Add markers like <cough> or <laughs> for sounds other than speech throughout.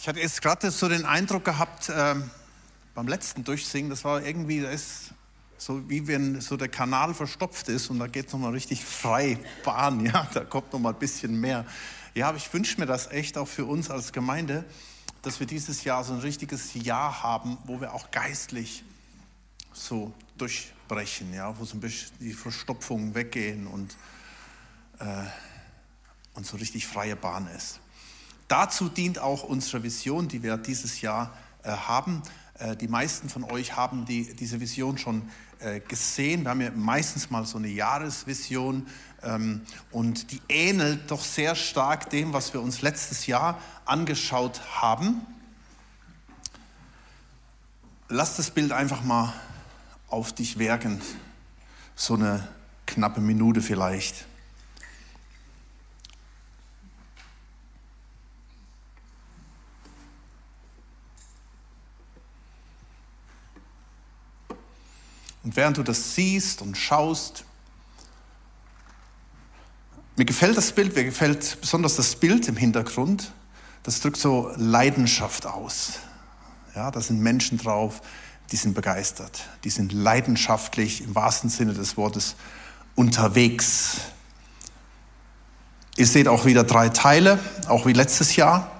Ich hatte jetzt gerade so den Eindruck gehabt, ähm, beim letzten Durchsingen, das war irgendwie, da ist so wie wenn so der Kanal verstopft ist und da geht es nochmal richtig frei Bahn, <laughs> ja, da kommt nochmal ein bisschen mehr. Ja, aber ich wünsche mir das echt auch für uns als Gemeinde, dass wir dieses Jahr so ein richtiges Jahr haben, wo wir auch geistlich so durchbrechen, ja, wo so ein bisschen die Verstopfungen weggehen und, äh, und so richtig freie Bahn ist. Dazu dient auch unsere Vision, die wir dieses Jahr äh, haben. Äh, die meisten von euch haben die, diese Vision schon äh, gesehen. Wir haben ja meistens mal so eine Jahresvision ähm, und die ähnelt doch sehr stark dem, was wir uns letztes Jahr angeschaut haben. Lass das Bild einfach mal auf dich wirken, so eine knappe Minute vielleicht. Und während du das siehst und schaust, mir gefällt das Bild, mir gefällt besonders das Bild im Hintergrund. Das drückt so Leidenschaft aus. Ja, da sind Menschen drauf, die sind begeistert, die sind leidenschaftlich im wahrsten Sinne des Wortes unterwegs. Ihr seht auch wieder drei Teile, auch wie letztes Jahr.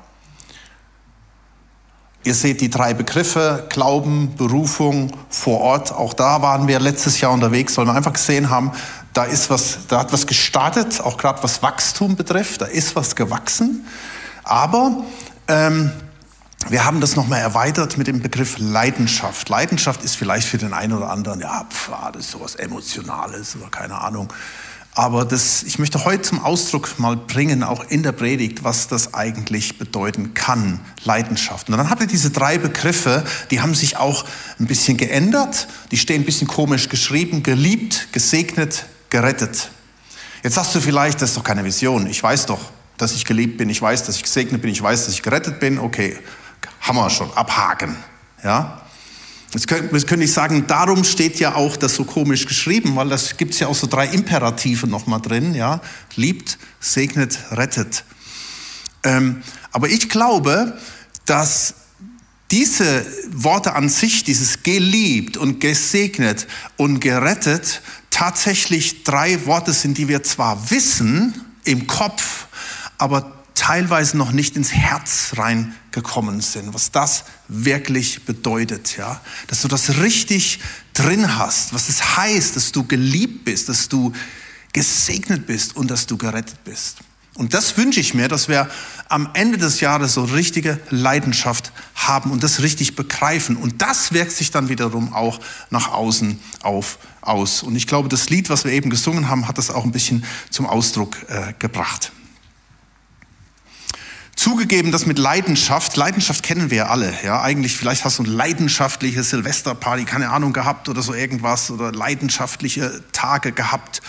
Ihr seht die drei Begriffe, Glauben, Berufung, vor Ort. Auch da waren wir letztes Jahr unterwegs, weil wir einfach gesehen haben, da ist was, da hat was gestartet, auch gerade was Wachstum betrifft, da ist was gewachsen. Aber ähm, wir haben das nochmal erweitert mit dem Begriff Leidenschaft. Leidenschaft ist vielleicht für den einen oder anderen, ja, pf, ah, das ist sowas Emotionales oder keine Ahnung. Aber das, ich möchte heute zum Ausdruck mal bringen, auch in der Predigt, was das eigentlich bedeuten kann, Leidenschaft. Und dann habt ihr diese drei Begriffe, die haben sich auch ein bisschen geändert. Die stehen ein bisschen komisch geschrieben, geliebt, gesegnet, gerettet. Jetzt sagst du vielleicht, das ist doch keine Vision. Ich weiß doch, dass ich geliebt bin. Ich weiß, dass ich gesegnet bin. Ich weiß, dass ich gerettet bin. Okay, wir schon, abhaken. Ja? Jetzt könnte ich sagen, darum steht ja auch das so komisch geschrieben, weil das gibt es ja auch so drei Imperative nochmal drin, ja. Liebt, segnet, rettet. Ähm, aber ich glaube, dass diese Worte an sich, dieses geliebt und gesegnet und gerettet, tatsächlich drei Worte sind, die wir zwar wissen im Kopf, aber teilweise noch nicht ins Herz reingekommen sind, was das wirklich bedeutet, ja, dass du das richtig drin hast, was es heißt, dass du geliebt bist, dass du gesegnet bist und dass du gerettet bist. Und das wünsche ich mir, dass wir am Ende des Jahres so richtige Leidenschaft haben und das richtig begreifen. Und das wirkt sich dann wiederum auch nach außen auf aus. Und ich glaube, das Lied, was wir eben gesungen haben, hat das auch ein bisschen zum Ausdruck äh, gebracht. Zugegeben, das mit Leidenschaft, Leidenschaft kennen wir ja alle, ja, eigentlich, vielleicht hast du eine leidenschaftliche Silvesterparty, keine Ahnung gehabt oder so irgendwas oder leidenschaftliche Tage gehabt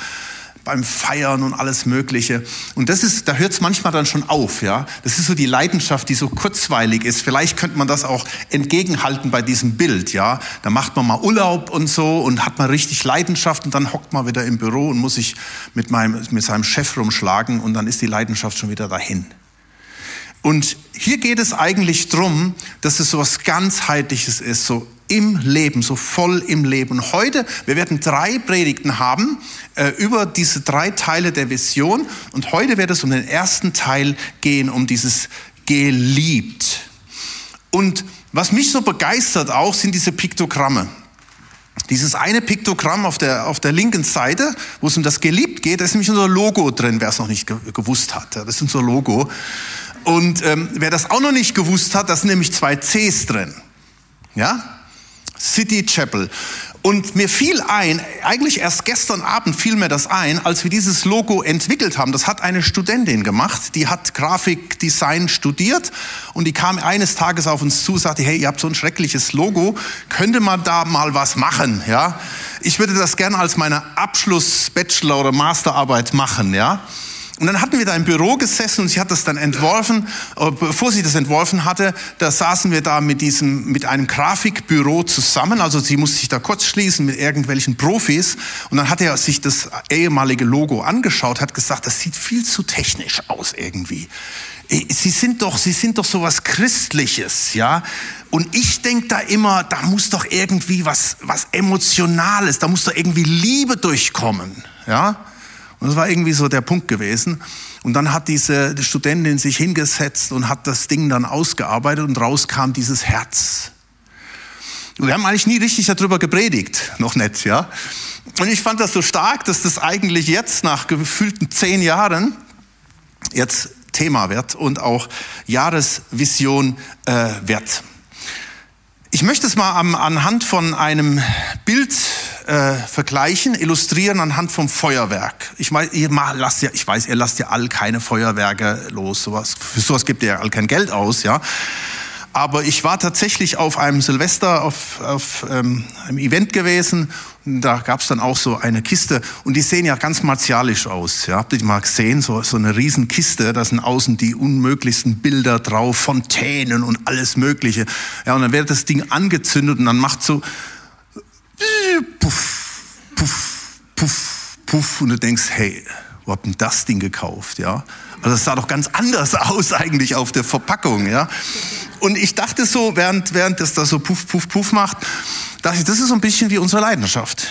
beim Feiern und alles Mögliche. Und das ist, da hört es manchmal dann schon auf, ja. Das ist so die Leidenschaft, die so kurzweilig ist. Vielleicht könnte man das auch entgegenhalten bei diesem Bild, ja. Da macht man mal Urlaub und so und hat man richtig Leidenschaft und dann hockt man wieder im Büro und muss sich mit meinem, mit seinem Chef rumschlagen und dann ist die Leidenschaft schon wieder dahin. Und hier geht es eigentlich darum, dass es so was ganzheitliches ist, so im Leben, so voll im Leben. Und heute, wir werden drei Predigten haben äh, über diese drei Teile der Vision. Und heute wird es um den ersten Teil gehen, um dieses geliebt. Und was mich so begeistert auch, sind diese Piktogramme. Dieses eine Piktogramm auf der, auf der linken Seite, wo es um das geliebt geht, da ist nämlich unser Logo drin, wer es noch nicht gewusst hat. Das ist unser Logo. Und ähm, wer das auch noch nicht gewusst hat, da sind nämlich zwei Cs drin. Ja? City Chapel. Und mir fiel ein, eigentlich erst gestern Abend fiel mir das ein, als wir dieses Logo entwickelt haben. Das hat eine Studentin gemacht, die hat Grafikdesign studiert und die kam eines Tages auf uns zu, sagte, hey, ihr habt so ein schreckliches Logo, könnte man da mal was machen, ja? Ich würde das gerne als meine Abschluss-Bachelor- oder Masterarbeit machen, ja? Und dann hatten wir da im Büro gesessen und sie hat das dann entworfen. Äh, bevor sie das entworfen hatte, da saßen wir da mit diesem, mit einem Grafikbüro zusammen. Also sie musste sich da kurz schließen mit irgendwelchen Profis. Und dann hat er sich das ehemalige Logo angeschaut, hat gesagt, das sieht viel zu technisch aus irgendwie. Sie sind doch, Sie sind doch so was Christliches, ja. Und ich denke da immer, da muss doch irgendwie was, was Emotionales, da muss doch irgendwie Liebe durchkommen, ja. Und das war irgendwie so der Punkt gewesen. Und dann hat diese Studentin sich hingesetzt und hat das Ding dann ausgearbeitet und raus kam dieses Herz. Wir haben eigentlich nie richtig darüber gepredigt, noch nicht, ja. Und ich fand das so stark, dass das eigentlich jetzt nach gefühlten zehn Jahren jetzt Thema wird und auch Jahresvision äh, wird. Ich möchte es mal am, anhand von einem Bild äh, vergleichen, illustrieren anhand vom Feuerwerk. Ich, mein, ihr lasst ja, ich weiß, ihr lasst ja all keine Feuerwerke los. Sowas, für sowas gibt ihr ja all kein Geld aus, ja. Aber ich war tatsächlich auf einem Silvester auf, auf ähm, einem Event gewesen. Und da gab es dann auch so eine Kiste. Und die sehen ja ganz martialisch aus. Ja, habt ihr die mal gesehen? So, so eine Riesenkiste. Da sind außen die unmöglichsten Bilder drauf, Fontänen und alles Mögliche. Ja, und dann wird das Ding angezündet und dann macht so puff, puff, puff, puff. Und du denkst, hey, wo habt denn das Ding gekauft? Ja, also es sah doch ganz anders <laughs> aus eigentlich auf der Verpackung. Ja, und ich dachte so, während, während das da so puff, puff, puff macht, dachte ich, das ist so ein bisschen wie unsere Leidenschaft.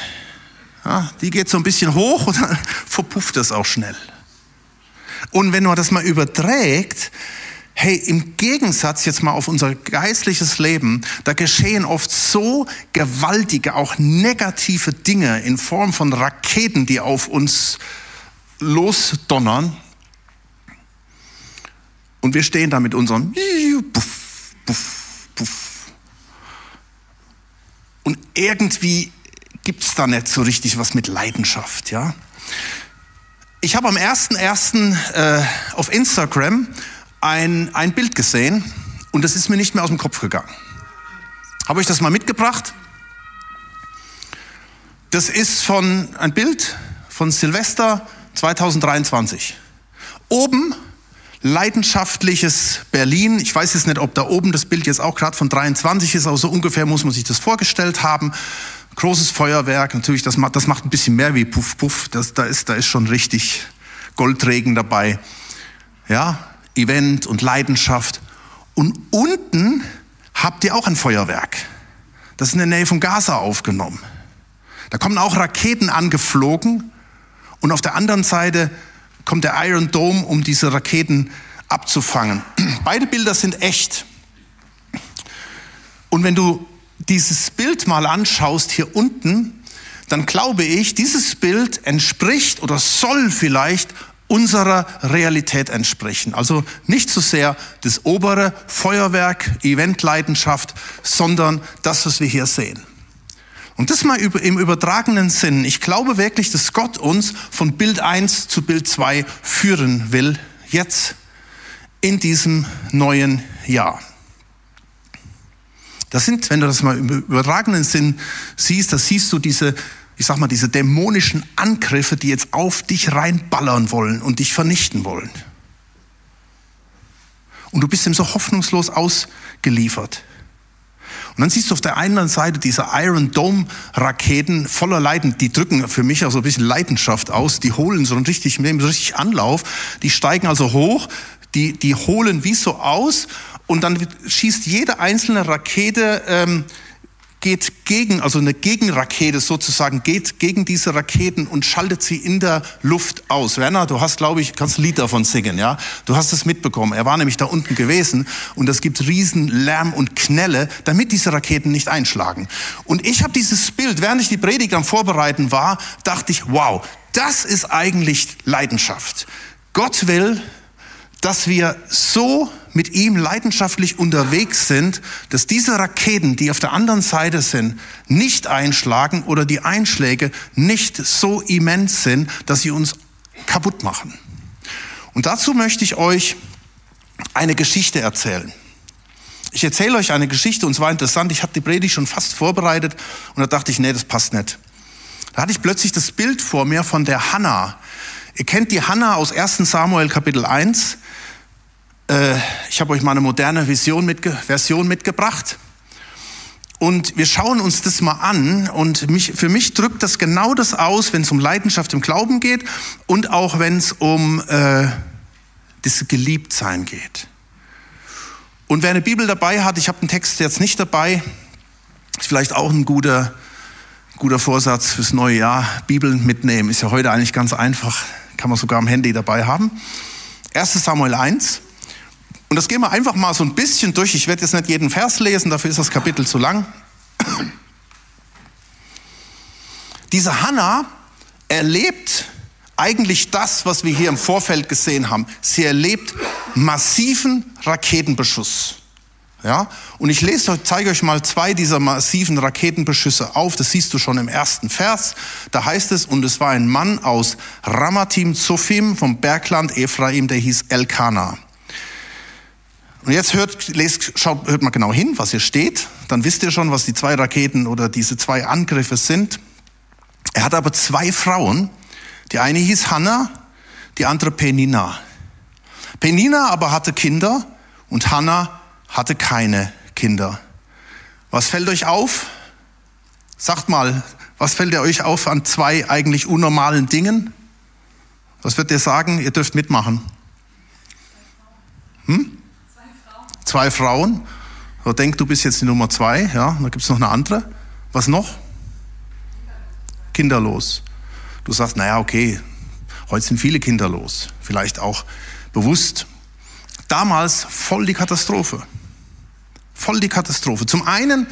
Ja, die geht so ein bisschen hoch und dann <laughs> verpufft das auch schnell. Und wenn man das mal überträgt, hey, im Gegensatz jetzt mal auf unser geistliches Leben, da geschehen oft so gewaltige, auch negative Dinge in Form von Raketen, die auf uns losdonnern. Und wir stehen da mit unserem Puff, puff, puff. Und irgendwie gibt es da nicht so richtig was mit Leidenschaft, ja. Ich habe am 1.1. Äh, auf Instagram ein, ein Bild gesehen und das ist mir nicht mehr aus dem Kopf gegangen. Habe ich das mal mitgebracht? Das ist von ein Bild von Silvester 2023. Oben leidenschaftliches Berlin. Ich weiß jetzt nicht, ob da oben das Bild jetzt auch gerade von 23 ist, aber so ungefähr muss man sich das vorgestellt haben. Großes Feuerwerk, natürlich, das macht, das macht ein bisschen mehr wie Puff Puff. Das, da, ist, da ist schon richtig Goldregen dabei. Ja, Event und Leidenschaft. Und unten habt ihr auch ein Feuerwerk. Das ist in der Nähe von Gaza aufgenommen. Da kommen auch Raketen angeflogen und auf der anderen Seite kommt der Iron Dome, um diese Raketen abzufangen. <clears throat> Beide Bilder sind echt. Und wenn du dieses Bild mal anschaust hier unten, dann glaube ich, dieses Bild entspricht oder soll vielleicht unserer Realität entsprechen. Also nicht so sehr das obere Feuerwerk, Eventleidenschaft, sondern das, was wir hier sehen. Und das mal im übertragenen Sinn. Ich glaube wirklich, dass Gott uns von Bild 1 zu Bild 2 führen will, jetzt in diesem neuen Jahr. Das sind, wenn du das mal im übertragenen Sinn siehst, da siehst du diese, ich sag mal, diese dämonischen Angriffe, die jetzt auf dich reinballern wollen und dich vernichten wollen. Und du bist ihm so hoffnungslos ausgeliefert. Und dann siehst du auf der einen Seite diese Iron Dome Raketen voller Leiden, die drücken für mich auch so ein bisschen Leidenschaft aus, die holen so richtig, nehmen so richtig Anlauf, die steigen also hoch, die, die holen wie so aus. Und dann schießt jede einzelne Rakete ähm, geht gegen, also eine Gegenrakete sozusagen, geht gegen diese Raketen und schaltet sie in der Luft aus. Werner, du hast, glaube ich, kannst ein Lied davon singen, ja? Du hast es mitbekommen. Er war nämlich da unten gewesen und es gibt riesen Lärm und Knelle, damit diese Raketen nicht einschlagen. Und ich habe dieses Bild, während ich die Predigt am Vorbereiten war, dachte ich, wow, das ist eigentlich Leidenschaft. Gott will, dass wir so mit ihm leidenschaftlich unterwegs sind, dass diese Raketen, die auf der anderen Seite sind, nicht einschlagen oder die Einschläge nicht so immens sind, dass sie uns kaputt machen. Und dazu möchte ich euch eine Geschichte erzählen. Ich erzähle euch eine Geschichte und zwar interessant, ich habe die Predigt schon fast vorbereitet und da dachte ich, nee, das passt nicht. Da hatte ich plötzlich das Bild vor mir von der Hannah. Ihr kennt die Hannah aus 1 Samuel Kapitel 1. Äh, ich habe euch mal eine moderne mitge Version mitgebracht. Und wir schauen uns das mal an. Und mich, für mich drückt das genau das aus, wenn es um Leidenschaft im Glauben geht und auch wenn es um äh, bis geliebt sein geht. Und wer eine Bibel dabei hat, ich habe den Text jetzt nicht dabei, ist vielleicht auch ein guter, guter Vorsatz fürs neue Jahr. Bibeln mitnehmen ist ja heute eigentlich ganz einfach, kann man sogar am Handy dabei haben. 1 Samuel 1. Und das gehen wir einfach mal so ein bisschen durch. Ich werde jetzt nicht jeden Vers lesen, dafür ist das Kapitel zu lang. <clears throat> Diese Hannah erlebt eigentlich das, was wir hier im Vorfeld gesehen haben. Sie erlebt massiven Raketenbeschuss. Ja? Und ich lese euch, zeige euch mal zwei dieser massiven Raketenbeschüsse auf. Das siehst du schon im ersten Vers. Da heißt es, und es war ein Mann aus Ramatim Zophim vom Bergland Ephraim, der hieß Elkanah. Und jetzt hört, lest, schaut, hört mal genau hin, was hier steht. Dann wisst ihr schon, was die zwei Raketen oder diese zwei Angriffe sind. Er hat aber zwei Frauen. Die eine hieß Hannah, die andere Penina. Penina aber hatte Kinder und Hannah hatte keine Kinder. Was fällt euch auf? Sagt mal, was fällt euch auf an zwei eigentlich unnormalen Dingen? Was wird ihr sagen? Ihr dürft mitmachen. Hm? Zwei Frauen. So, denk, du bist jetzt die Nummer zwei. Ja, da gibt es noch eine andere. Was noch? Kinderlos. Du sagst, naja, okay, heute sind viele kinderlos. Vielleicht auch bewusst. Damals voll die Katastrophe. Voll die Katastrophe. Zum einen,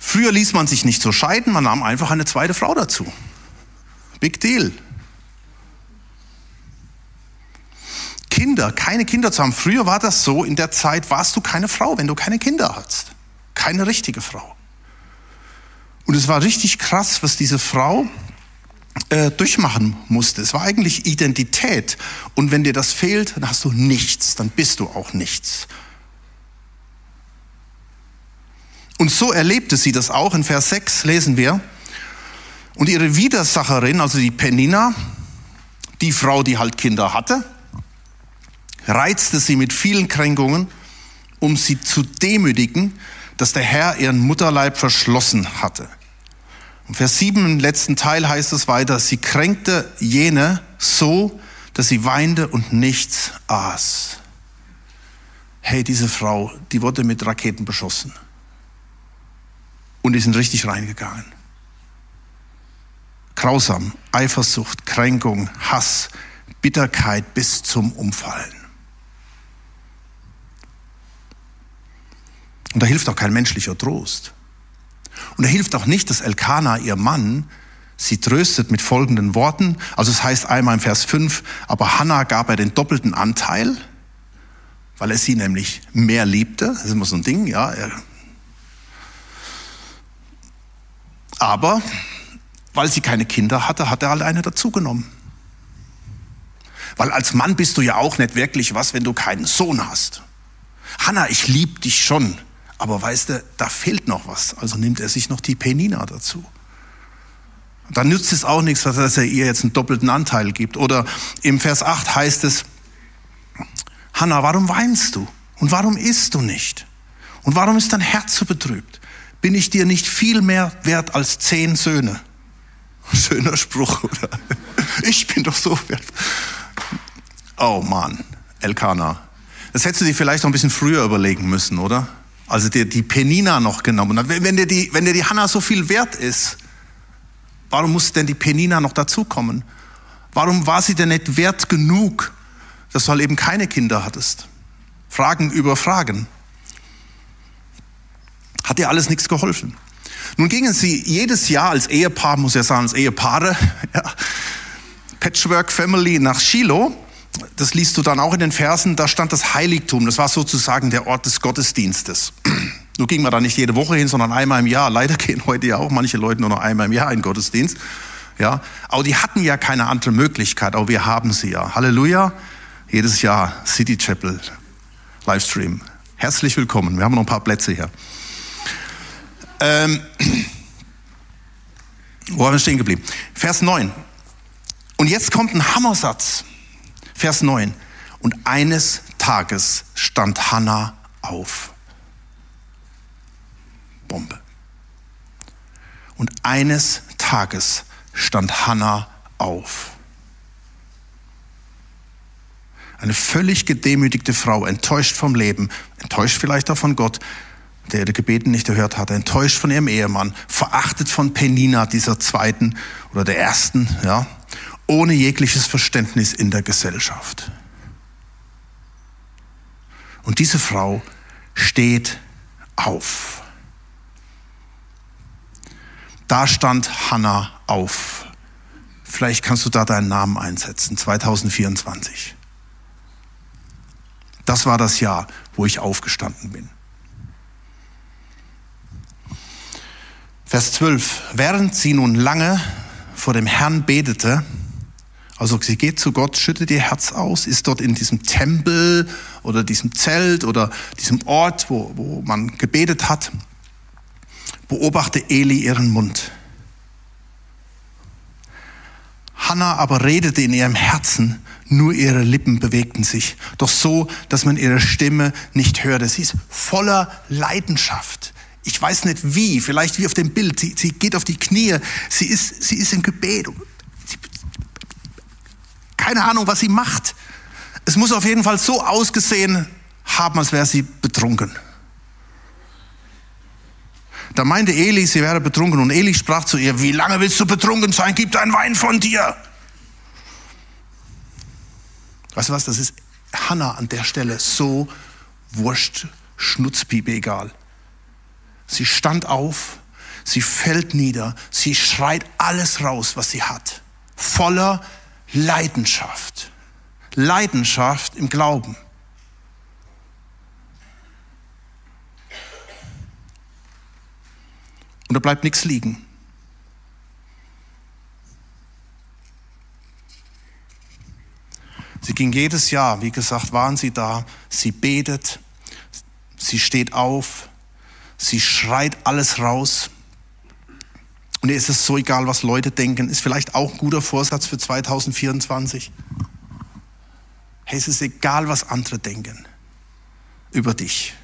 früher ließ man sich nicht so scheiden, man nahm einfach eine zweite Frau dazu. Big Deal. Kinder, keine Kinder zu haben. Früher war das so, in der Zeit warst du keine Frau, wenn du keine Kinder hattest. Keine richtige Frau. Und es war richtig krass, was diese Frau äh, durchmachen musste. Es war eigentlich Identität. Und wenn dir das fehlt, dann hast du nichts, dann bist du auch nichts. Und so erlebte sie das auch. In Vers 6 lesen wir. Und ihre Widersacherin, also die Penina, die Frau, die halt Kinder hatte, reizte sie mit vielen Kränkungen, um sie zu demütigen, dass der Herr ihren Mutterleib verschlossen hatte. Im Vers 7 im letzten Teil heißt es weiter, sie kränkte jene so, dass sie weinte und nichts aß. Hey, diese Frau, die wurde mit Raketen beschossen. Und die sind richtig reingegangen. Grausam, Eifersucht, Kränkung, Hass, Bitterkeit bis zum Umfallen. Und da hilft auch kein menschlicher Trost. Und da hilft auch nicht, dass Elkanah, ihr Mann, sie tröstet mit folgenden Worten. Also es heißt einmal im Vers 5, aber Hannah gab er den doppelten Anteil, weil er sie nämlich mehr liebte. Das ist immer so ein Ding, ja. Aber weil sie keine Kinder hatte, hat er halt eine dazugenommen. Weil als Mann bist du ja auch nicht wirklich was, wenn du keinen Sohn hast. Hannah, ich liebe dich schon. Aber weißt du, da fehlt noch was. Also nimmt er sich noch die Penina dazu. Dann nützt es auch nichts, dass er ihr jetzt einen doppelten Anteil gibt. Oder im Vers 8 heißt es, Hanna, warum weinst du? Und warum isst du nicht? Und warum ist dein Herz so betrübt? Bin ich dir nicht viel mehr wert als zehn Söhne? <laughs> Schöner Spruch, oder? <laughs> Ich bin doch so wert. Oh Mann, Elkana. Das hättest du dir vielleicht noch ein bisschen früher überlegen müssen, oder? Also dir die Penina noch genommen hat. Wenn dir die, wenn dir die Hanna so viel wert ist, warum muss denn die Penina noch dazukommen? Warum war sie denn nicht wert genug, dass du halt eben keine Kinder hattest? Fragen über Fragen. Hat dir alles nichts geholfen. Nun gingen sie jedes Jahr als Ehepaar, muss ja sagen, als Ehepaare, <laughs> ja, Patchwork Family nach Shiloh das liest du dann auch in den Versen, da stand das Heiligtum, das war sozusagen der Ort des Gottesdienstes. <clears throat> Nur ging man da nicht jede Woche hin, sondern einmal im Jahr. Leider <laughs> gehen heute ja auch manche Leute nur noch einmal im Jahr in den Gottesdienst. Ja, aber die hatten ja keine andere Möglichkeit, aber wir haben sie ja. Halleluja. Jedes Jahr City Chapel Livestream. Herzlich willkommen. Wir haben noch ein paar Plätze hier. Ähm, <clears throat> wo haben wir stehen geblieben? Vers 9. Und jetzt kommt ein Hammersatz. Vers 9. Und eines Tages stand Hannah auf. Bombe. Und eines Tages stand Hannah auf. Eine völlig gedemütigte Frau, enttäuscht vom Leben, enttäuscht vielleicht auch von Gott, der ihre Gebeten nicht erhört hat, enttäuscht von ihrem Ehemann, verachtet von Penina, dieser zweiten oder der ersten, ja, ohne jegliches Verständnis in der Gesellschaft. Und diese Frau steht auf. Da stand Hannah auf. Vielleicht kannst du da deinen Namen einsetzen, 2024. Das war das Jahr, wo ich aufgestanden bin. Vers 12. Während sie nun lange vor dem Herrn betete, also sie geht zu Gott, schüttet ihr Herz aus, ist dort in diesem Tempel oder diesem Zelt oder diesem Ort, wo, wo man gebetet hat, beobachte Eli ihren Mund. Hannah aber redete in ihrem Herzen, nur ihre Lippen bewegten sich, doch so, dass man ihre Stimme nicht hörte. Sie ist voller Leidenschaft. Ich weiß nicht wie, vielleicht wie auf dem Bild. Sie, sie geht auf die Knie, sie ist, sie ist im Gebet. Keine Ahnung, was sie macht. Es muss auf jeden Fall so ausgesehen haben, als wäre sie betrunken. Da meinte Eli, sie wäre betrunken und Eli sprach zu ihr, wie lange willst du betrunken sein? Gib dein Wein von dir. Weißt du was, das ist Hannah an der Stelle so wurscht, Schnutzpiepe egal. Sie stand auf, sie fällt nieder, sie schreit alles raus, was sie hat. Voller Leidenschaft. Leidenschaft im Glauben. Und da bleibt nichts liegen. Sie ging jedes Jahr, wie gesagt, waren sie da. Sie betet, sie steht auf, sie schreit alles raus. Und ihr ist es so egal, was Leute denken. Ist vielleicht auch ein guter Vorsatz für 2024. Hey, es ist egal, was andere denken über dich.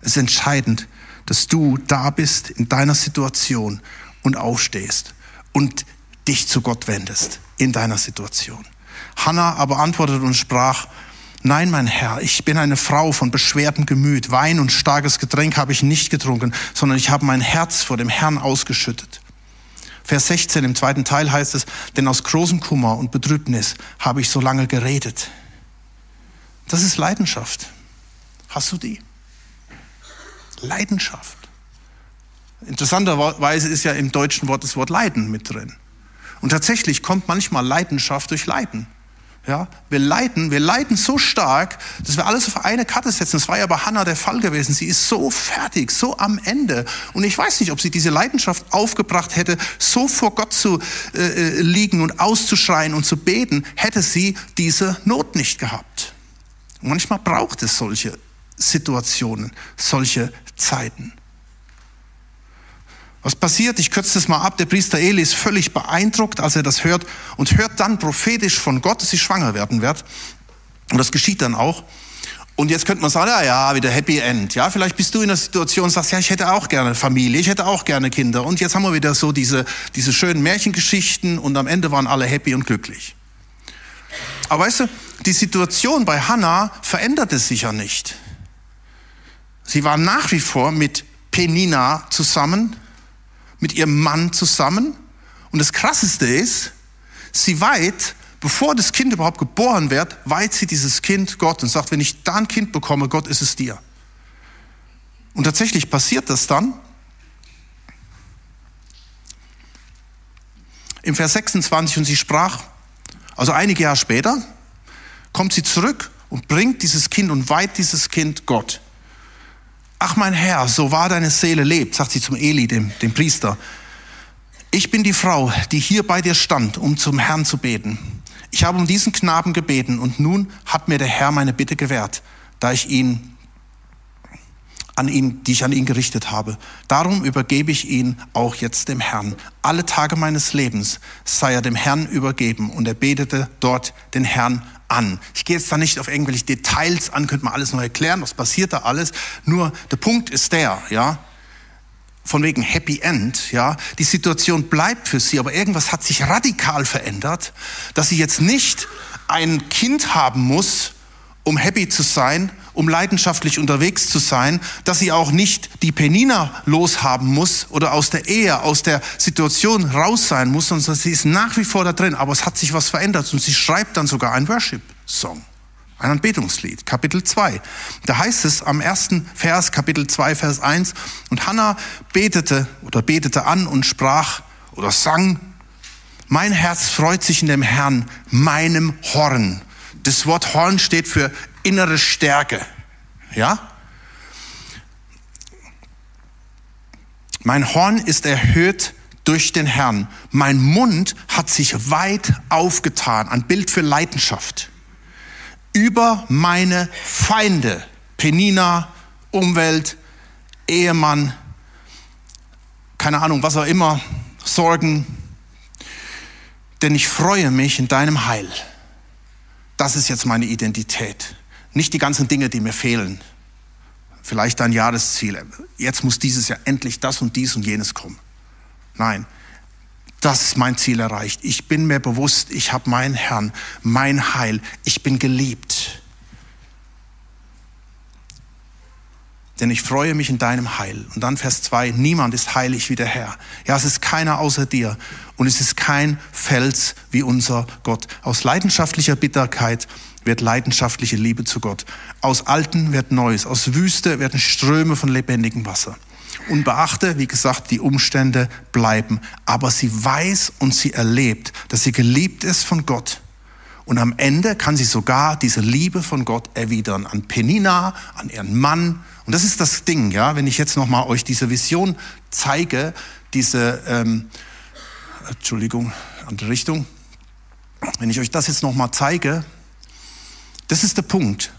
Es ist entscheidend, dass du da bist in deiner Situation und aufstehst und dich zu Gott wendest in deiner Situation. Hannah aber antwortete und sprach, Nein, mein Herr, ich bin eine Frau von beschwertem Gemüt. Wein und starkes Getränk habe ich nicht getrunken, sondern ich habe mein Herz vor dem Herrn ausgeschüttet. Vers 16 im zweiten Teil heißt es, denn aus großem Kummer und Betrübnis habe ich so lange geredet. Das ist Leidenschaft. Hast du die? Leidenschaft. Interessanterweise ist ja im deutschen Wort das Wort Leiden mit drin. Und tatsächlich kommt manchmal Leidenschaft durch Leiden. Ja, wir leiden, wir leiden so stark, dass wir alles auf eine Karte setzen. Das war ja bei Hannah der Fall gewesen. Sie ist so fertig, so am Ende. Und ich weiß nicht, ob sie diese Leidenschaft aufgebracht hätte, so vor Gott zu äh, äh liegen und auszuschreien und zu beten, hätte sie diese Not nicht gehabt. Und manchmal braucht es solche Situationen, solche Zeiten. Was passiert? Ich kürze das mal ab. Der Priester Eli ist völlig beeindruckt, als er das hört und hört dann prophetisch von Gott, dass sie schwanger werden wird. Und das geschieht dann auch. Und jetzt könnte man sagen, ja, ja, wieder Happy End. Ja, vielleicht bist du in der Situation und sagst, ja, ich hätte auch gerne Familie, ich hätte auch gerne Kinder. Und jetzt haben wir wieder so diese, diese schönen Märchengeschichten und am Ende waren alle happy und glücklich. Aber weißt du, die Situation bei Hannah veränderte sich ja nicht. Sie war nach wie vor mit Penina zusammen, mit ihrem Mann zusammen. Und das Krasseste ist, sie weiht, bevor das Kind überhaupt geboren wird, weiht sie dieses Kind Gott und sagt, wenn ich da ein Kind bekomme, Gott ist es dir. Und tatsächlich passiert das dann. Im Vers 26 und sie sprach, also einige Jahre später, kommt sie zurück und bringt dieses Kind und weiht dieses Kind Gott. Ach mein Herr, so wahr deine Seele lebt, sagt sie zum Eli, dem, dem Priester. Ich bin die Frau, die hier bei dir stand, um zum Herrn zu beten. Ich habe um diesen Knaben gebeten und nun hat mir der Herr meine Bitte gewährt, da ich ihn an ihn, die ich an ihn gerichtet habe. Darum übergebe ich ihn auch jetzt dem Herrn. Alle Tage meines Lebens sei er dem Herrn übergeben. Und er betete dort den Herrn an. Ich gehe jetzt da nicht auf irgendwelche Details an, könnte man alles noch erklären, was passiert da alles. Nur der Punkt ist der, ja, von wegen Happy End, ja, die Situation bleibt für sie, aber irgendwas hat sich radikal verändert, dass sie jetzt nicht ein Kind haben muss, um happy zu sein, um leidenschaftlich unterwegs zu sein, dass sie auch nicht die Penina loshaben muss oder aus der Ehe, aus der Situation raus sein muss, sondern sie ist nach wie vor da drin. Aber es hat sich was verändert und sie schreibt dann sogar einen Worship-Song. Ein Anbetungslied, Kapitel 2. Da heißt es am ersten Vers, Kapitel 2, Vers 1, und Hannah betete oder betete an und sprach oder sang, mein Herz freut sich in dem Herrn, meinem Horn. Das Wort Horn steht für innere Stärke. Ja? Mein Horn ist erhöht durch den Herrn. Mein Mund hat sich weit aufgetan. Ein Bild für Leidenschaft über meine Feinde, Penina, Umwelt, Ehemann, keine Ahnung, was auch immer, Sorgen, denn ich freue mich in deinem Heil. Das ist jetzt meine Identität. Nicht die ganzen Dinge, die mir fehlen. Vielleicht dein Jahresziel. Jetzt muss dieses Jahr endlich das und dies und jenes kommen. Nein, das ist mein Ziel erreicht. Ich bin mir bewusst, ich habe meinen Herrn, mein Heil. Ich bin geliebt. Denn ich freue mich in deinem Heil. Und dann Vers 2, niemand ist heilig wie der Herr. Ja, es ist keiner außer dir. Und es ist kein Fels wie unser Gott. Aus leidenschaftlicher Bitterkeit wird leidenschaftliche Liebe zu Gott. Aus Alten wird Neues. Aus Wüste werden Ströme von lebendigem Wasser und beachte, wie gesagt, die Umstände bleiben. Aber sie weiß und sie erlebt, dass sie geliebt ist von Gott. Und am Ende kann sie sogar diese Liebe von Gott erwidern an Penina, an ihren Mann. Und das ist das Ding, ja. Wenn ich jetzt noch mal euch diese Vision zeige, diese, ähm, Entschuldigung, andere Richtung. Wenn ich euch das jetzt noch mal zeige, das ist der Punkt.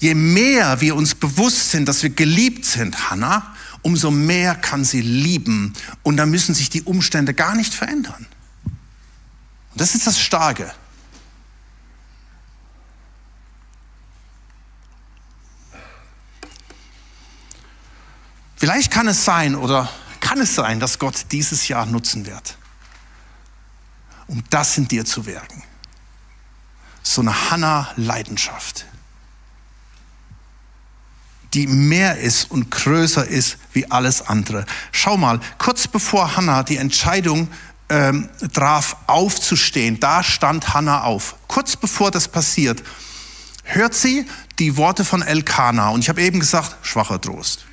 Je mehr wir uns bewusst sind, dass wir geliebt sind, Hannah, umso mehr kann sie lieben. Und da müssen sich die Umstände gar nicht verändern. Und das ist das Starke. Vielleicht kann es sein oder kann es sein, dass Gott dieses Jahr nutzen wird, um das in dir zu wirken. So eine Hannah-Leidenschaft die mehr ist und größer ist wie alles andere. Schau mal, kurz bevor Hannah die Entscheidung ähm, traf, aufzustehen, da stand Hannah auf. Kurz bevor das passiert, hört sie die Worte von Elkanah. Und ich habe eben gesagt, schwacher Trost.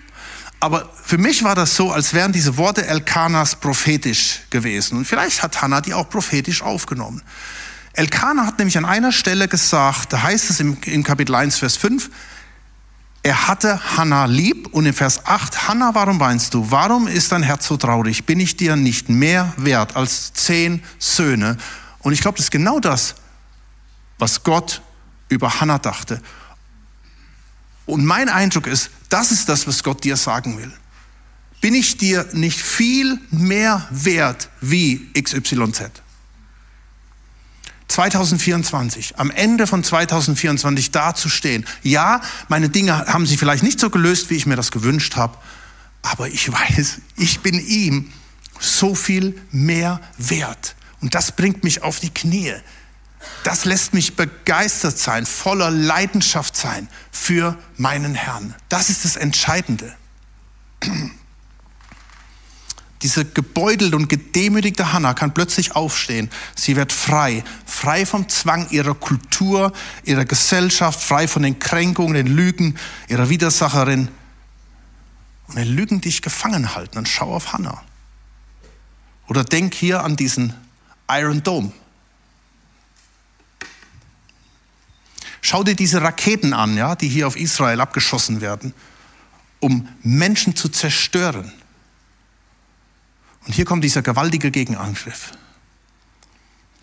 Aber für mich war das so, als wären diese Worte Elkanas prophetisch gewesen. Und vielleicht hat Hannah die auch prophetisch aufgenommen. Elkanah hat nämlich an einer Stelle gesagt, da heißt es im, im Kapitel 1, Vers 5, er hatte Hannah lieb und in Vers 8, Hannah, warum weinst du? Warum ist dein Herz so traurig? Bin ich dir nicht mehr wert als zehn Söhne? Und ich glaube, das ist genau das, was Gott über Hannah dachte. Und mein Eindruck ist, das ist das, was Gott dir sagen will. Bin ich dir nicht viel mehr wert wie XYZ? 2024, am Ende von 2024 dazustehen. Ja, meine Dinge haben sich vielleicht nicht so gelöst, wie ich mir das gewünscht habe, aber ich weiß, ich bin ihm so viel mehr wert. Und das bringt mich auf die Knie. Das lässt mich begeistert sein, voller Leidenschaft sein für meinen Herrn. Das ist das Entscheidende. Diese gebeutelte und gedemütigte Hannah kann plötzlich aufstehen. Sie wird frei, frei vom Zwang ihrer Kultur, ihrer Gesellschaft, frei von den Kränkungen, den Lügen ihrer Widersacherin. Und wenn Lügen dich gefangen halten, dann schau auf Hannah. Oder denk hier an diesen Iron Dome. Schau dir diese Raketen an, ja, die hier auf Israel abgeschossen werden, um Menschen zu zerstören. Und hier kommt dieser gewaltige Gegenangriff.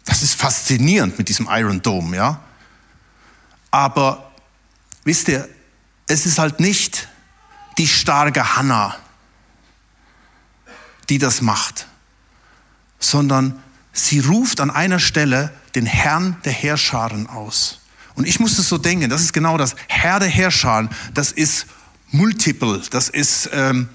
Das ist faszinierend mit diesem Iron Dome, ja. Aber wisst ihr, es ist halt nicht die starke Hanna, die das macht, sondern sie ruft an einer Stelle den Herrn der Herrscharen aus. Und ich musste so denken, das ist genau das. Herr der Herrscharen, das ist multiple, das ist ähm,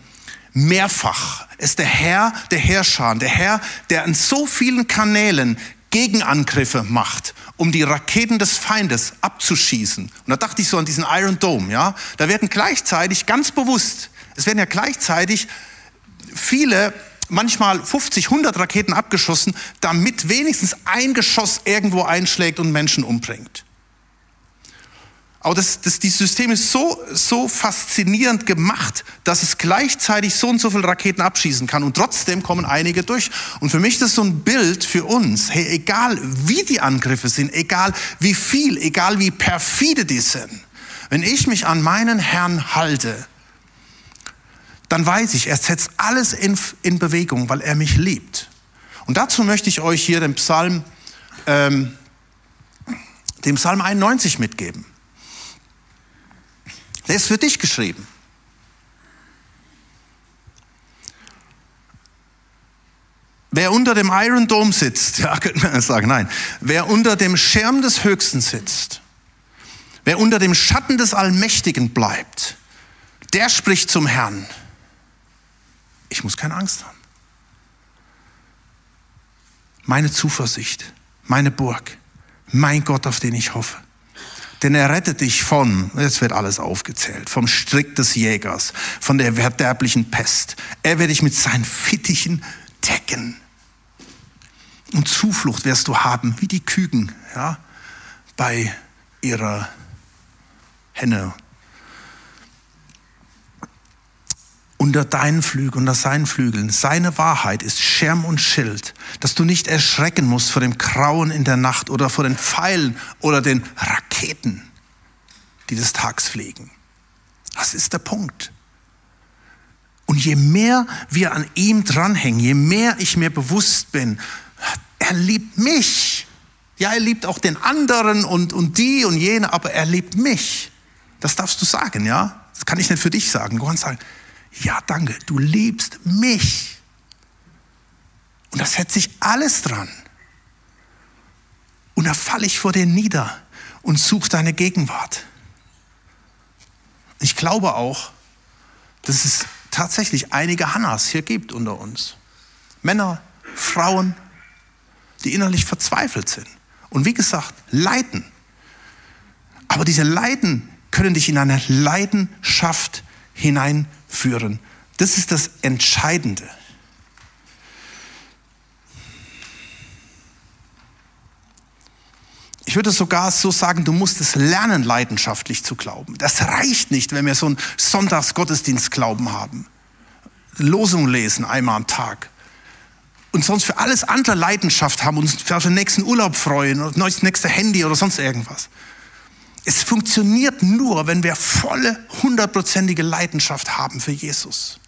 mehrfach. ist der Herr der Herrscher, der Herr, der an so vielen Kanälen Gegenangriffe macht, um die Raketen des Feindes abzuschießen. Und da dachte ich so an diesen Iron Dome, ja. Da werden gleichzeitig ganz bewusst, es werden ja gleichzeitig viele manchmal 50, 100 Raketen abgeschossen, damit wenigstens ein Geschoss irgendwo einschlägt und Menschen umbringt. Aber das, das, dieses System ist so, so faszinierend gemacht, dass es gleichzeitig so und so viele Raketen abschießen kann und trotzdem kommen einige durch. Und für mich ist das so ein Bild für uns. Hey, egal wie die Angriffe sind, egal wie viel, egal wie perfide die sind, wenn ich mich an meinen Herrn halte, dann weiß ich, er setzt alles in, in Bewegung, weil er mich liebt. Und dazu möchte ich euch hier den Psalm, ähm, den Psalm 91 mitgeben. Der ist für dich geschrieben. Wer unter dem Iron Dome sitzt, <laughs> ja, könnte man sagen, nein, wer unter dem Schirm des Höchsten sitzt, wer unter dem Schatten des Allmächtigen bleibt, der spricht zum Herrn. Ich muss keine Angst haben. Meine Zuversicht, meine Burg, mein Gott, auf den ich hoffe. Denn er rettet dich von, jetzt wird alles aufgezählt, vom Strick des Jägers, von der verderblichen Pest. Er wird dich mit seinen Fittichen decken. Und Zuflucht wirst du haben, wie die Küken, ja, bei ihrer Henne. Unter deinen Flügeln, unter seinen Flügeln. Seine Wahrheit ist Schirm und Schild, dass du nicht erschrecken musst vor dem Grauen in der Nacht oder vor den Pfeilen oder den Raketen, die des Tags fliegen. Das ist der Punkt. Und je mehr wir an ihm dranhängen, je mehr ich mir bewusst bin, er liebt mich. Ja, er liebt auch den anderen und, und die und jene, aber er liebt mich. Das darfst du sagen, ja? Das kann ich nicht für dich sagen. Du kannst sagen, ja, danke, du liebst mich. Und da setze ich alles dran. Und da falle ich vor dir nieder und suche deine Gegenwart. Ich glaube auch, dass es tatsächlich einige Hannas hier gibt unter uns. Männer, Frauen, die innerlich verzweifelt sind. Und wie gesagt, leiden. Aber diese Leiden können dich in eine Leidenschaft hineinführen. Das ist das Entscheidende. Ich würde sogar so sagen, du musst es lernen, leidenschaftlich zu glauben. Das reicht nicht, wenn wir so einen Sonntagsgottesdienstglauben haben. Losung lesen einmal am Tag und sonst für alles andere Leidenschaft haben, uns für den nächsten Urlaub freuen oder das nächste Handy oder sonst irgendwas. Es funktioniert nur, wenn wir volle, hundertprozentige Leidenschaft haben für Jesus.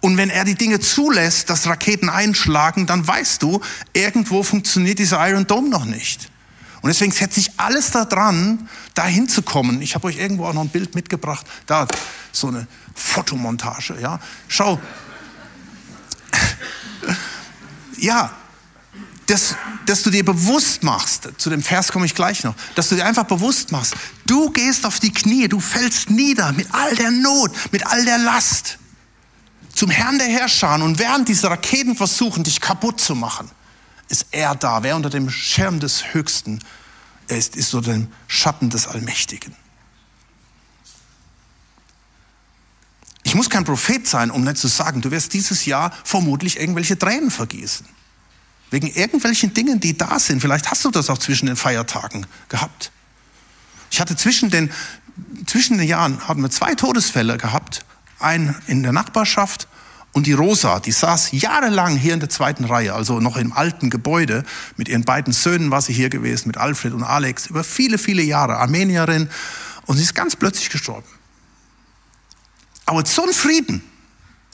Und wenn er die Dinge zulässt, dass Raketen einschlagen, dann weißt du, irgendwo funktioniert dieser Iron Dome noch nicht. Und deswegen setze ich alles daran, da hinzukommen. Ich habe euch irgendwo auch noch ein Bild mitgebracht. Da, so eine Fotomontage, ja. Schau, <laughs> ja, dass, dass du dir bewusst machst, zu dem Vers komme ich gleich noch, dass du dir einfach bewusst machst, du gehst auf die Knie, du fällst nieder mit all der Not, mit all der Last zum Herrn der Herrscher und während diese Raketen versuchen, dich kaputt zu machen, ist er da. Wer unter dem Schirm des Höchsten ist, ist unter dem Schatten des Allmächtigen. Ich muss kein Prophet sein, um nicht zu sagen, du wirst dieses Jahr vermutlich irgendwelche Tränen vergießen. Wegen irgendwelchen Dingen, die da sind. Vielleicht hast du das auch zwischen den Feiertagen gehabt. Ich hatte zwischen den, zwischen den Jahren haben wir zwei Todesfälle gehabt. Einen in der Nachbarschaft und die Rosa, die saß jahrelang hier in der zweiten Reihe, also noch im alten Gebäude. Mit ihren beiden Söhnen war sie hier gewesen, mit Alfred und Alex, über viele, viele Jahre, Armenierin. Und sie ist ganz plötzlich gestorben. Aber so ein Frieden,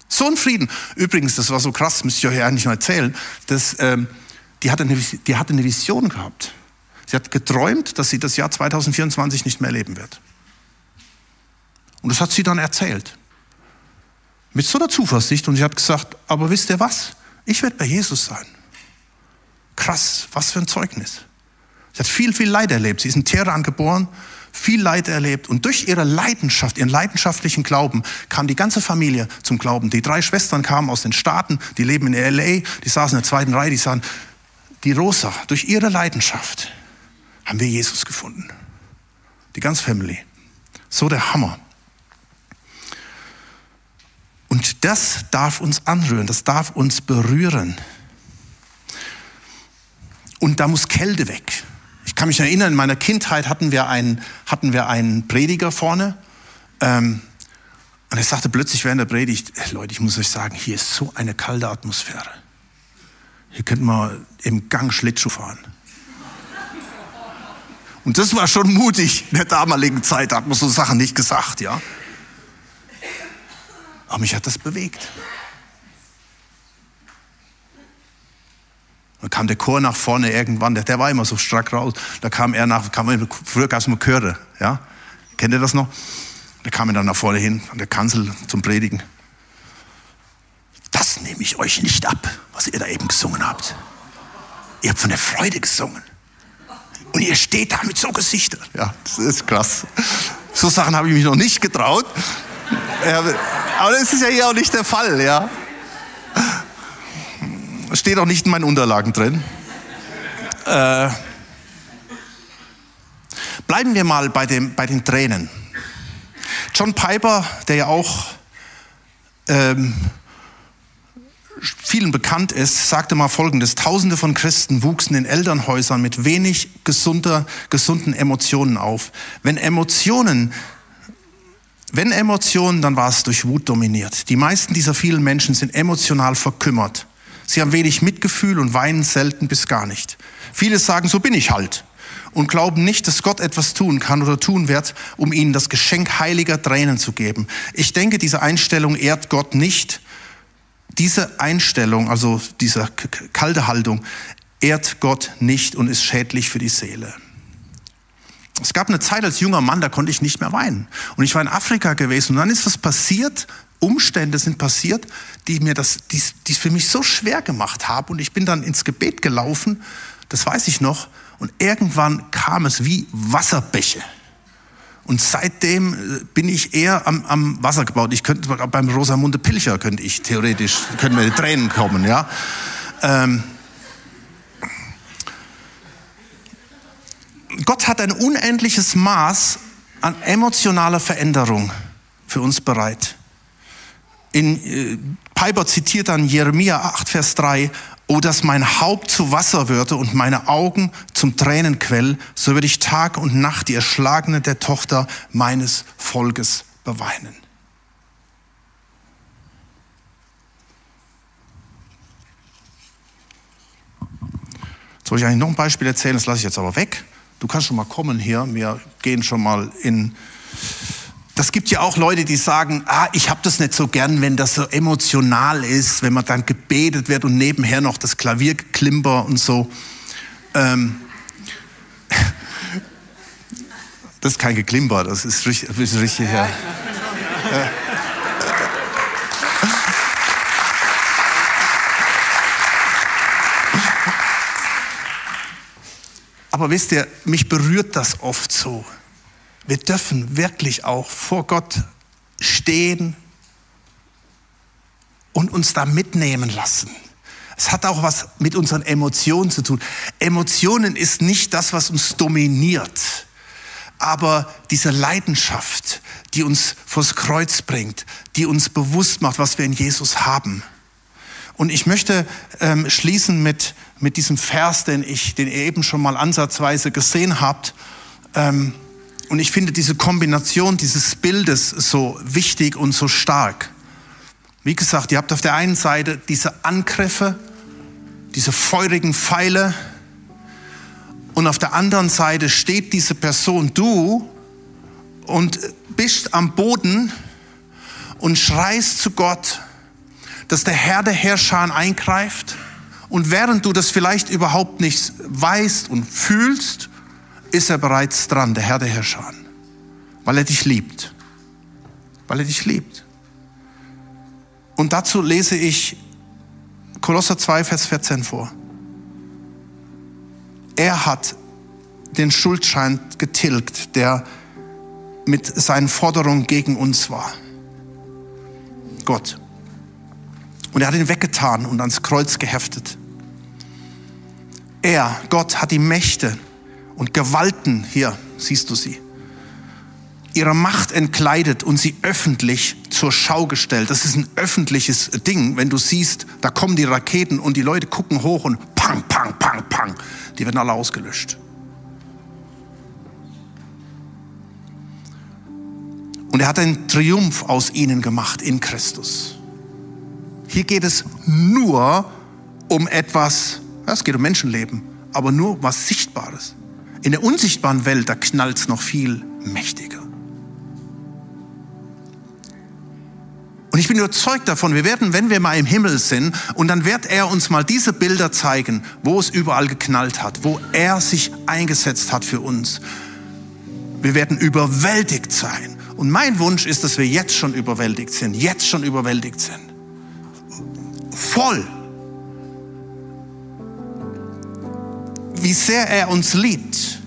so ein Frieden. Übrigens, das war so krass, müsste ich euch eigentlich noch erzählen, dass, ähm, die, hatte eine, die hatte eine Vision gehabt. Sie hat geträumt, dass sie das Jahr 2024 nicht mehr erleben wird. Und das hat sie dann erzählt. Mit so einer Zuversicht. Und sie hat gesagt, aber wisst ihr was? Ich werde bei Jesus sein. Krass, was für ein Zeugnis. Sie hat viel, viel Leid erlebt. Sie ist in Teheran geboren, viel Leid erlebt und durch ihre Leidenschaft, ihren leidenschaftlichen Glauben kam die ganze Familie zum Glauben. Die drei Schwestern kamen aus den Staaten, die leben in LA, die saßen in der zweiten Reihe, die sahen, die Rosa, durch ihre Leidenschaft haben wir Jesus gefunden. Die ganze Family. So der Hammer. Und das darf uns anrühren, das darf uns berühren. Und da muss Kälte weg. Ich kann mich erinnern, in meiner Kindheit hatten wir einen, hatten wir einen Prediger vorne. Ähm, und er sagte plötzlich während der Predigt, Leute, ich muss euch sagen, hier ist so eine kalte Atmosphäre. Hier könnte man im Gang Schlittschuh fahren. Und das war schon mutig in der damaligen Zeit, hat man so Sachen nicht gesagt, ja. Aber mich hat das bewegt. Dann kam der Chor nach vorne irgendwann, der, der war immer so strack raus. Da kam er nach, kam, früher gab es immer Chöre, ja? Kennt ihr das noch? Da kam er dann nach vorne hin, an der Kanzel zum Predigen. Das nehme ich euch nicht ab, was ihr da eben gesungen habt. Ihr habt von der Freude gesungen. Und ihr steht da mit so Gesichtern. Ja, das ist krass. So Sachen habe ich mich noch nicht getraut. Aber das ist ja hier auch nicht der Fall, ja. Steht auch nicht in meinen Unterlagen drin. Äh, bleiben wir mal bei, dem, bei den Tränen. John Piper, der ja auch ähm, vielen bekannt ist, sagte mal Folgendes. Tausende von Christen wuchsen in Elternhäusern mit wenig gesunder, gesunden Emotionen auf. Wenn Emotionen wenn Emotionen, dann war es durch Wut dominiert. Die meisten dieser vielen Menschen sind emotional verkümmert. Sie haben wenig Mitgefühl und weinen selten bis gar nicht. Viele sagen, so bin ich halt und glauben nicht, dass Gott etwas tun kann oder tun wird, um ihnen das Geschenk heiliger Tränen zu geben. Ich denke, diese Einstellung ehrt Gott nicht. Diese Einstellung, also diese kalte Haltung, ehrt Gott nicht und ist schädlich für die Seele. Es gab eine Zeit als junger Mann, da konnte ich nicht mehr weinen. Und ich war in Afrika gewesen und dann ist was passiert, Umstände sind passiert, die mir das, die, die für mich so schwer gemacht haben. Und ich bin dann ins Gebet gelaufen, das weiß ich noch. Und irgendwann kam es wie Wasserbäche. Und seitdem äh, bin ich eher am, am Wasser gebaut. Ich könnte beim Rosamunde Pilcher könnte ich theoretisch, könnten mir Tränen kommen, ja. Ähm, Gott hat ein unendliches Maß an emotionaler Veränderung für uns bereit. In äh, Piper zitiert dann Jeremia 8, Vers 3, O, dass mein Haupt zu Wasser würde und meine Augen zum Tränenquell, so würde ich Tag und Nacht die Erschlagene der Tochter meines Volkes beweinen. Soll ich eigentlich noch ein Beispiel erzählen? Das lasse ich jetzt aber weg du kannst schon mal kommen hier, wir gehen schon mal in. Das gibt ja auch Leute, die sagen, ah, ich habe das nicht so gern, wenn das so emotional ist, wenn man dann gebetet wird und nebenher noch das Klavierklimper und so. Ähm, <laughs> das ist kein Geklimper, das ist richtig, das ist richtig ja. ja. <laughs> Aber wisst ihr, mich berührt das oft so. Wir dürfen wirklich auch vor Gott stehen und uns da mitnehmen lassen. Es hat auch was mit unseren Emotionen zu tun. Emotionen ist nicht das, was uns dominiert, aber diese Leidenschaft, die uns vors Kreuz bringt, die uns bewusst macht, was wir in Jesus haben. Und ich möchte ähm, schließen mit, mit diesem Vers, den ich, den ihr eben schon mal ansatzweise gesehen habt. Ähm, und ich finde diese Kombination dieses Bildes so wichtig und so stark. Wie gesagt, ihr habt auf der einen Seite diese Angriffe, diese feurigen Pfeile, und auf der anderen Seite steht diese Person, du, und bist am Boden und schreist zu Gott dass der Herr der Herrscher eingreift und während du das vielleicht überhaupt nicht weißt und fühlst, ist er bereits dran, der Herr der Herrscher, weil er dich liebt, weil er dich liebt. Und dazu lese ich Kolosser 2, Vers 14 vor. Er hat den Schuldschein getilgt, der mit seinen Forderungen gegen uns war. Gott. Und er hat ihn weggetan und ans Kreuz geheftet. Er, Gott, hat die Mächte und Gewalten, hier siehst du sie, ihrer Macht entkleidet und sie öffentlich zur Schau gestellt. Das ist ein öffentliches Ding, wenn du siehst, da kommen die Raketen und die Leute gucken hoch und pang, pang, pang, pang, die werden alle ausgelöscht. Und er hat einen Triumph aus ihnen gemacht in Christus. Hier geht es nur um etwas, es geht um Menschenleben, aber nur was Sichtbares. In der unsichtbaren Welt, da knallt es noch viel mächtiger. Und ich bin überzeugt davon, wir werden, wenn wir mal im Himmel sind, und dann wird er uns mal diese Bilder zeigen, wo es überall geknallt hat, wo er sich eingesetzt hat für uns. Wir werden überwältigt sein. Und mein Wunsch ist, dass wir jetzt schon überwältigt sind, jetzt schon überwältigt sind. Voll. Wie sehr er uns liebt.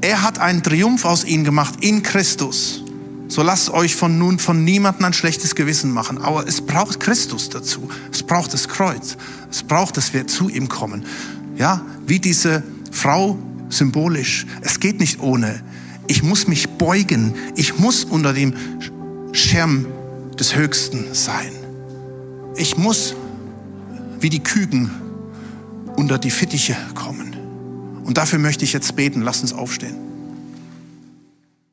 Er hat einen Triumph aus ihnen gemacht in Christus. So lasst euch von nun von niemandem ein schlechtes Gewissen machen. Aber es braucht Christus dazu. Es braucht das Kreuz. Es braucht, dass wir zu ihm kommen. Ja, wie diese Frau symbolisch. Es geht nicht ohne. Ich muss mich beugen. Ich muss unter dem Schirm des Höchsten sein. Ich muss wie die Küken unter die Fittiche kommen. Und dafür möchte ich jetzt beten. Lass uns aufstehen.